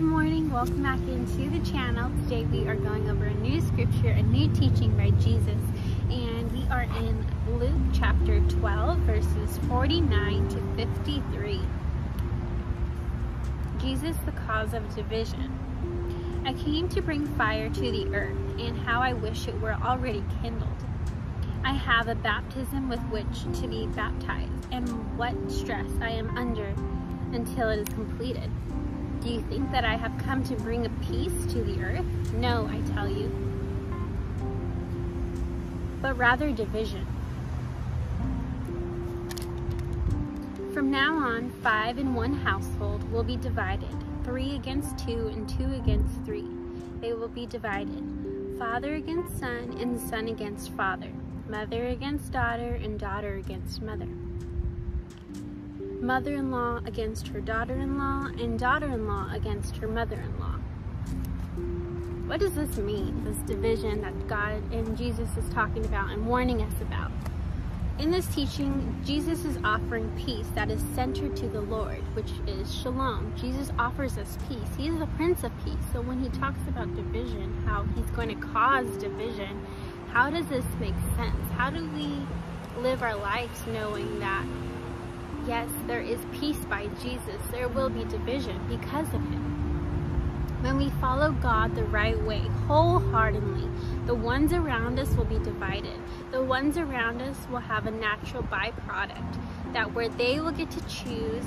Good morning, welcome back into the channel. Today we are going over a new scripture, a new teaching by Jesus, and we are in Luke chapter 12, verses 49 to 53. Jesus, the cause of division. I came to bring fire to the earth, and how I wish it were already kindled. I have a baptism with which to be baptized, and what stress I am under until it is completed. Do you think that I have come to bring a peace to the earth? No, I tell you, but rather division. From now on, five in one household will be divided, three against two and two against three. They will be divided, father against son and son against father, mother against daughter and daughter against mother mother-in-law against her daughter-in-law, and daughter-in-law against her mother-in-law. What does this mean, this division that God and Jesus is talking about and warning us about? In this teaching, Jesus is offering peace that is centered to the Lord, which is shalom. Jesus offers us peace. He is the Prince of Peace. So when he talks about division, how he's going to cause division, how does this make sense? How do we live our lives knowing that yes, there is peace by Jesus, there will be division because of him. When we follow God the right way, wholeheartedly, the ones around us will be divided. The ones around us will have a natural byproduct that where they will get to choose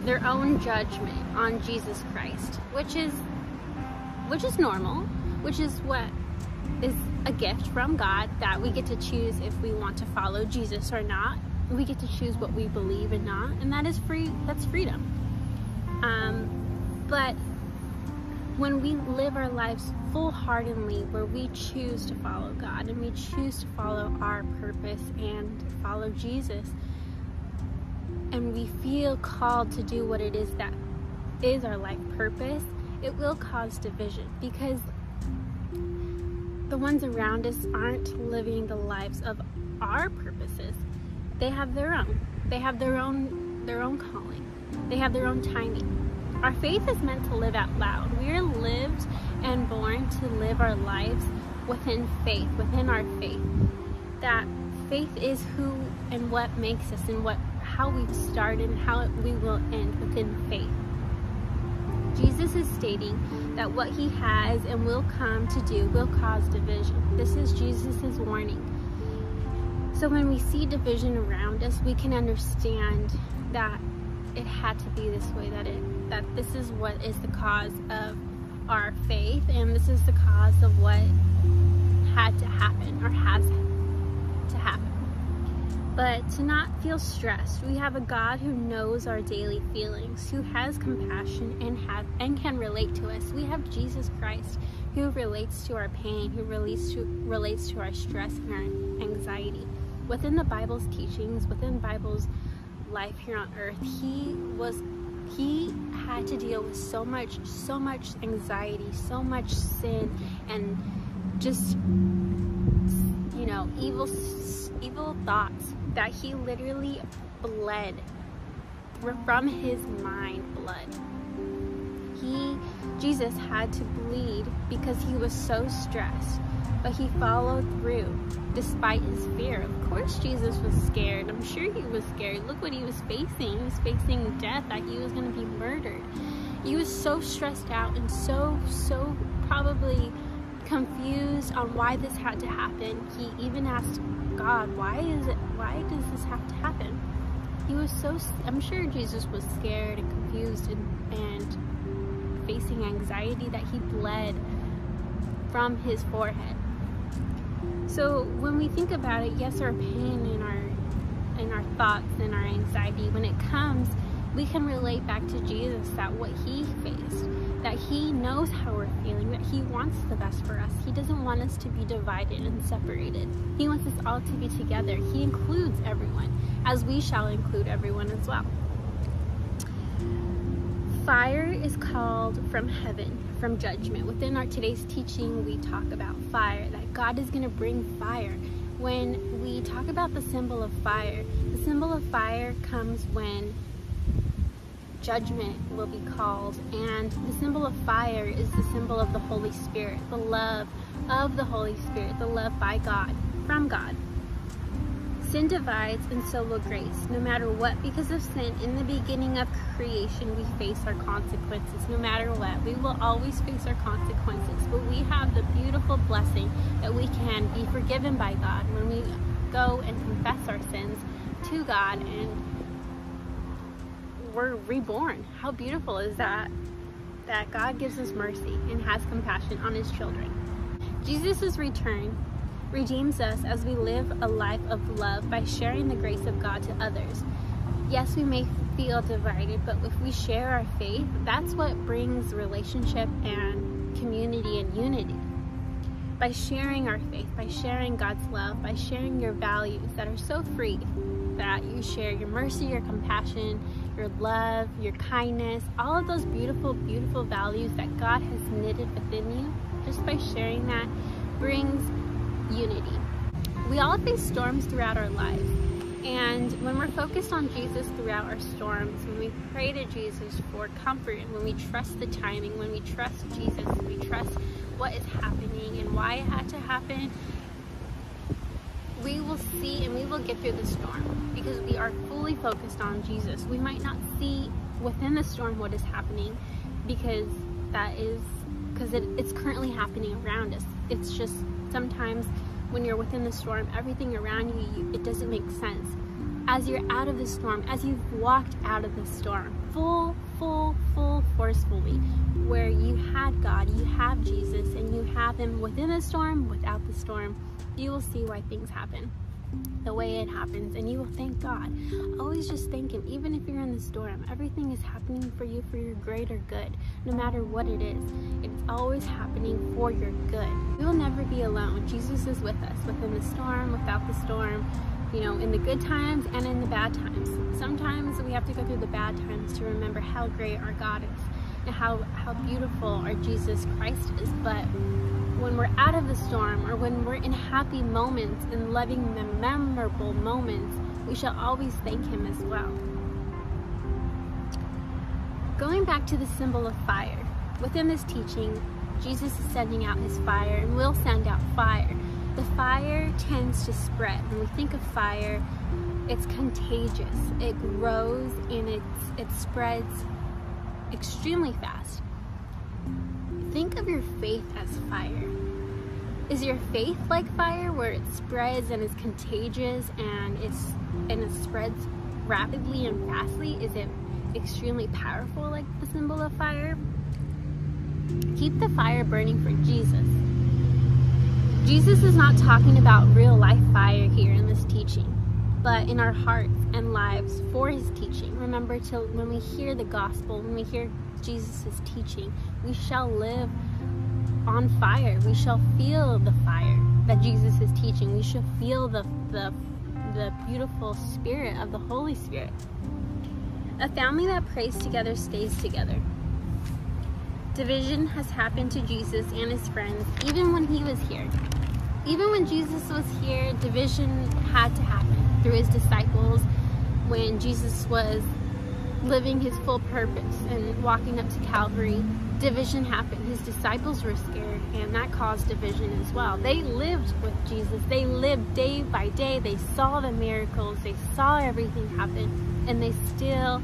their own judgment on Jesus Christ, which is which is normal, which is what is a gift from God that we get to choose if we want to follow Jesus or not we get to choose what we believe and not, and that is free. That's freedom. Um, but when we live our lives full-heartedly, where we choose to follow God and we choose to follow our purpose and follow Jesus, and we feel called to do what it is that is our life purpose, it will cause division because the ones around us aren't living the lives of our purposes they have their own. They have their own their own calling. They have their own timing. Our faith is meant to live out loud. We are lived and born to live our lives within faith, within our faith. That faith is who and what makes us and what how we've started and how we will end within faith. Jesus is stating that what he has and will come to do will cause division. This is Jesus' warning. So when we see division around us, we can understand that it had to be this way, that it that this is what is the cause of our faith and this is the cause of what had to happen or has to happen. But to not feel stressed, we have a God who knows our daily feelings, who has compassion and have and can relate to us. We have Jesus Christ who relates to our pain, who relates to relates to our stress and our anxiety within the Bible's teachings, within Bible's life here on earth, he was he had to deal with so much so much anxiety, so much sin and just you know, evil evil thoughts that he literally bled from his mind blood. He Jesus had to bleed because he was so stressed but he followed through despite his fear. Of course, Jesus was scared. I'm sure he was scared. Look what he was facing. He was facing death, that he was going to be murdered. He was so stressed out and so, so probably confused on why this had to happen. He even asked God, why is it, why does this have to happen? He was so, I'm sure Jesus was scared and confused anxiety that he bled from his forehead. So when we think about it, yes, our pain and our and our thoughts and our anxiety, when it comes, we can relate back to Jesus that what he faced, that he knows how we're feeling, that he wants the best for us. He doesn't want us to be divided and separated. He wants us all to be together. He includes everyone, as we shall include everyone as well. Fire is called from heaven, from judgment. Within our today's teaching, we talk about fire, that God is going to bring fire. When we talk about the symbol of fire, the symbol of fire comes when judgment will be called. And the symbol of fire is the symbol of the Holy Spirit, the love of the Holy Spirit, the love by God, from God. Sin divides and so will grace. No matter what, because of sin, in the beginning of creation, we face our consequences. No matter what, we will always face our consequences. But we have the beautiful blessing that we can be forgiven by God when we go and confess our sins to God and we're reborn. How beautiful is that? That God gives us mercy and has compassion on his children. Jesus' return redeems us as we live a life of love by sharing the grace of God to others. Yes, we may feel divided, but if we share our faith, that's what brings relationship and community and unity. By sharing our faith, by sharing God's love, by sharing your values that are so free, that you share your mercy, your compassion, your love, your kindness, all of those beautiful, beautiful values that God has knitted within you, just by sharing that brings unity. We all face storms throughout our lives. And when we're focused on Jesus throughout our storms, when we pray to Jesus for comfort, and when we trust the timing, when we trust Jesus, we trust what is happening and why it had to happen, we will see and we will get through the storm because we are fully focused on Jesus. We might not see within the storm what is happening because that is because it, it's currently happening around us. It's just sometimes when you're within the storm, everything around you, you, it doesn't make sense. As you're out of the storm, as you've walked out of the storm, full, full, full forcefully, where you had God, you have Jesus, and you have Him within the storm, without the storm, you will see why things happen the way it happens and you will thank God. Always just thank Him, even if you're in the storm. Everything is happening for you for your greater good, no matter what it is. It's always happening for your good. We will never be alone. Jesus is with us, within the storm, without the storm, you know, in the good times and in the bad times. Sometimes we have to go through the bad times to remember how great our God is and how, how beautiful our Jesus Christ is. But when we're out of the storm or when we're in happy moments and loving the memorable moments, we shall always thank Him as well. Going back to the symbol of fire, within this teaching, Jesus is sending out His fire and will send out fire. The fire tends to spread. When we think of fire, it's contagious. It grows and it's, it spreads extremely fast. Think of your faith as fire. Is your faith like fire where it spreads and is contagious and it's and it spreads rapidly and fastly? Is it extremely powerful like the symbol of fire? Keep the fire burning for Jesus. Jesus is not talking about real life fire here in this teaching, but in our hearts and lives for his teaching. Remember to when we hear the gospel, when we hear Jesus' teaching, we shall live on fire. We shall feel the fire that Jesus is teaching. We shall feel the, the, the beautiful spirit of the Holy Spirit. A family that prays together stays together. Division has happened to Jesus and his friends even when he was here. Even when Jesus was here, division had to happen through his disciples when Jesus was living his full purpose and walking up to Calvary, division happened. His disciples were scared, and that caused division as well. They lived with Jesus. They lived day by day. They saw the miracles. They saw everything happen, and they still,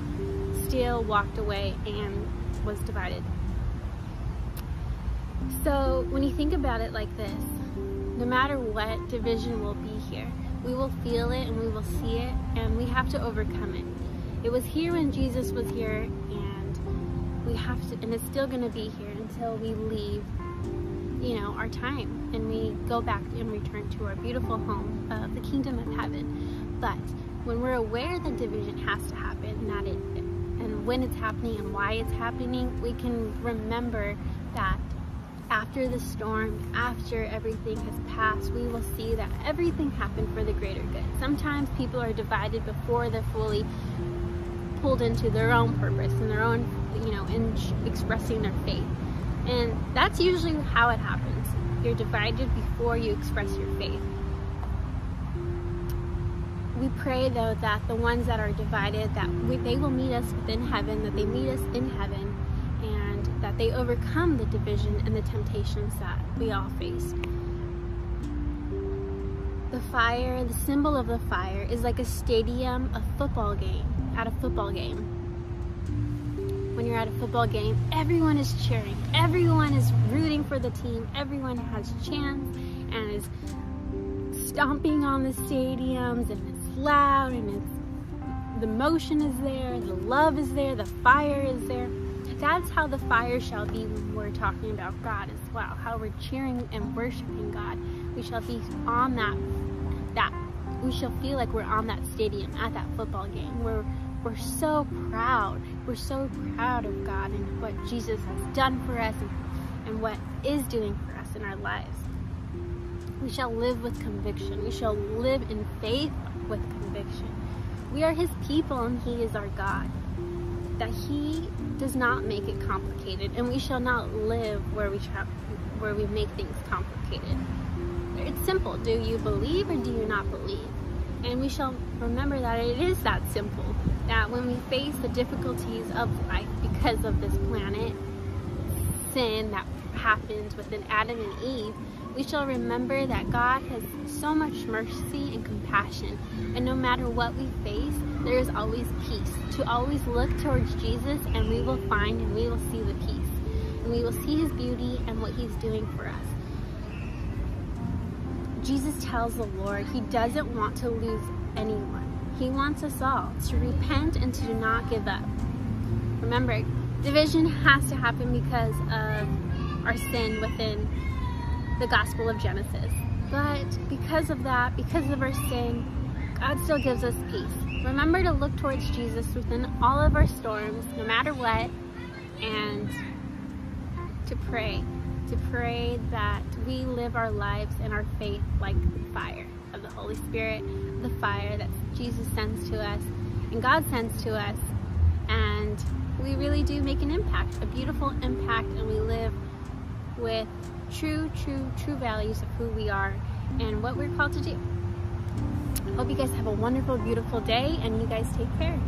still walked away and was divided. So when you think about it like this, no matter what, division will be here. We will feel it and we will see it, and we have to overcome it. It was here when Jesus was here, and we have to, and it's still going to be here until we leave, you know, our time and we go back and return to our beautiful home of the kingdom of heaven. But when we're aware that division has to happen, that it, and when it's happening and why it's happening, we can remember that after the storm, after everything has passed, we will see that everything happened for the greater good. Sometimes people are divided before they're fully pulled into their own purpose and their own, you know, in expressing their faith. And that's usually how it happens. You're divided before you express your faith. We pray though that the ones that are divided, that we, they will meet us within heaven, that they meet us in heaven, that they overcome the division and the temptations that we all face. The fire, the symbol of the fire, is like a stadium, a football game, at a football game. When you're at a football game, everyone is cheering, everyone is rooting for the team, everyone has chants and is stomping on the stadiums and it's loud and it's the motion is there, the love is there, the fire is there. That's how the fire shall be when we're talking about God as well. How we're cheering and worshiping God. We shall be on that that we shall feel like we're on that stadium at that football game. We're we're so proud. We're so proud of God and what Jesus has done for us and, and what is doing for us in our lives. We shall live with conviction. We shall live in faith with conviction. We are his people and he is our God. That he does not make it complicated and we shall not live where we try, where we make things complicated. It's simple. Do you believe or do you not believe? And we shall remember that it is that simple. That when we face the difficulties of life because of this planet, sin that happened within Adam and Eve, we shall remember that God has so much mercy and compassion, and no matter what we face, there is always peace. To always look towards Jesus, and we will find and we will see the peace. And we will see his beauty and what he's doing for us. Jesus tells the Lord he doesn't want to lose anyone. He wants us all to repent and to not give up. Remember, division has to happen because of our sin within the Gospel of Genesis. But because of that, because of our sin, God still gives us peace. Remember to look towards Jesus within all of our storms, no matter what, and to pray. To pray that we live our lives and our faith like fire of the Holy Spirit, the fire that Jesus sends to us and God sends to us. And we really do make an impact, a beautiful impact, and we live with true, true, true values of who we are and what we're called to do. Hope you guys have a wonderful, beautiful day and you guys take care.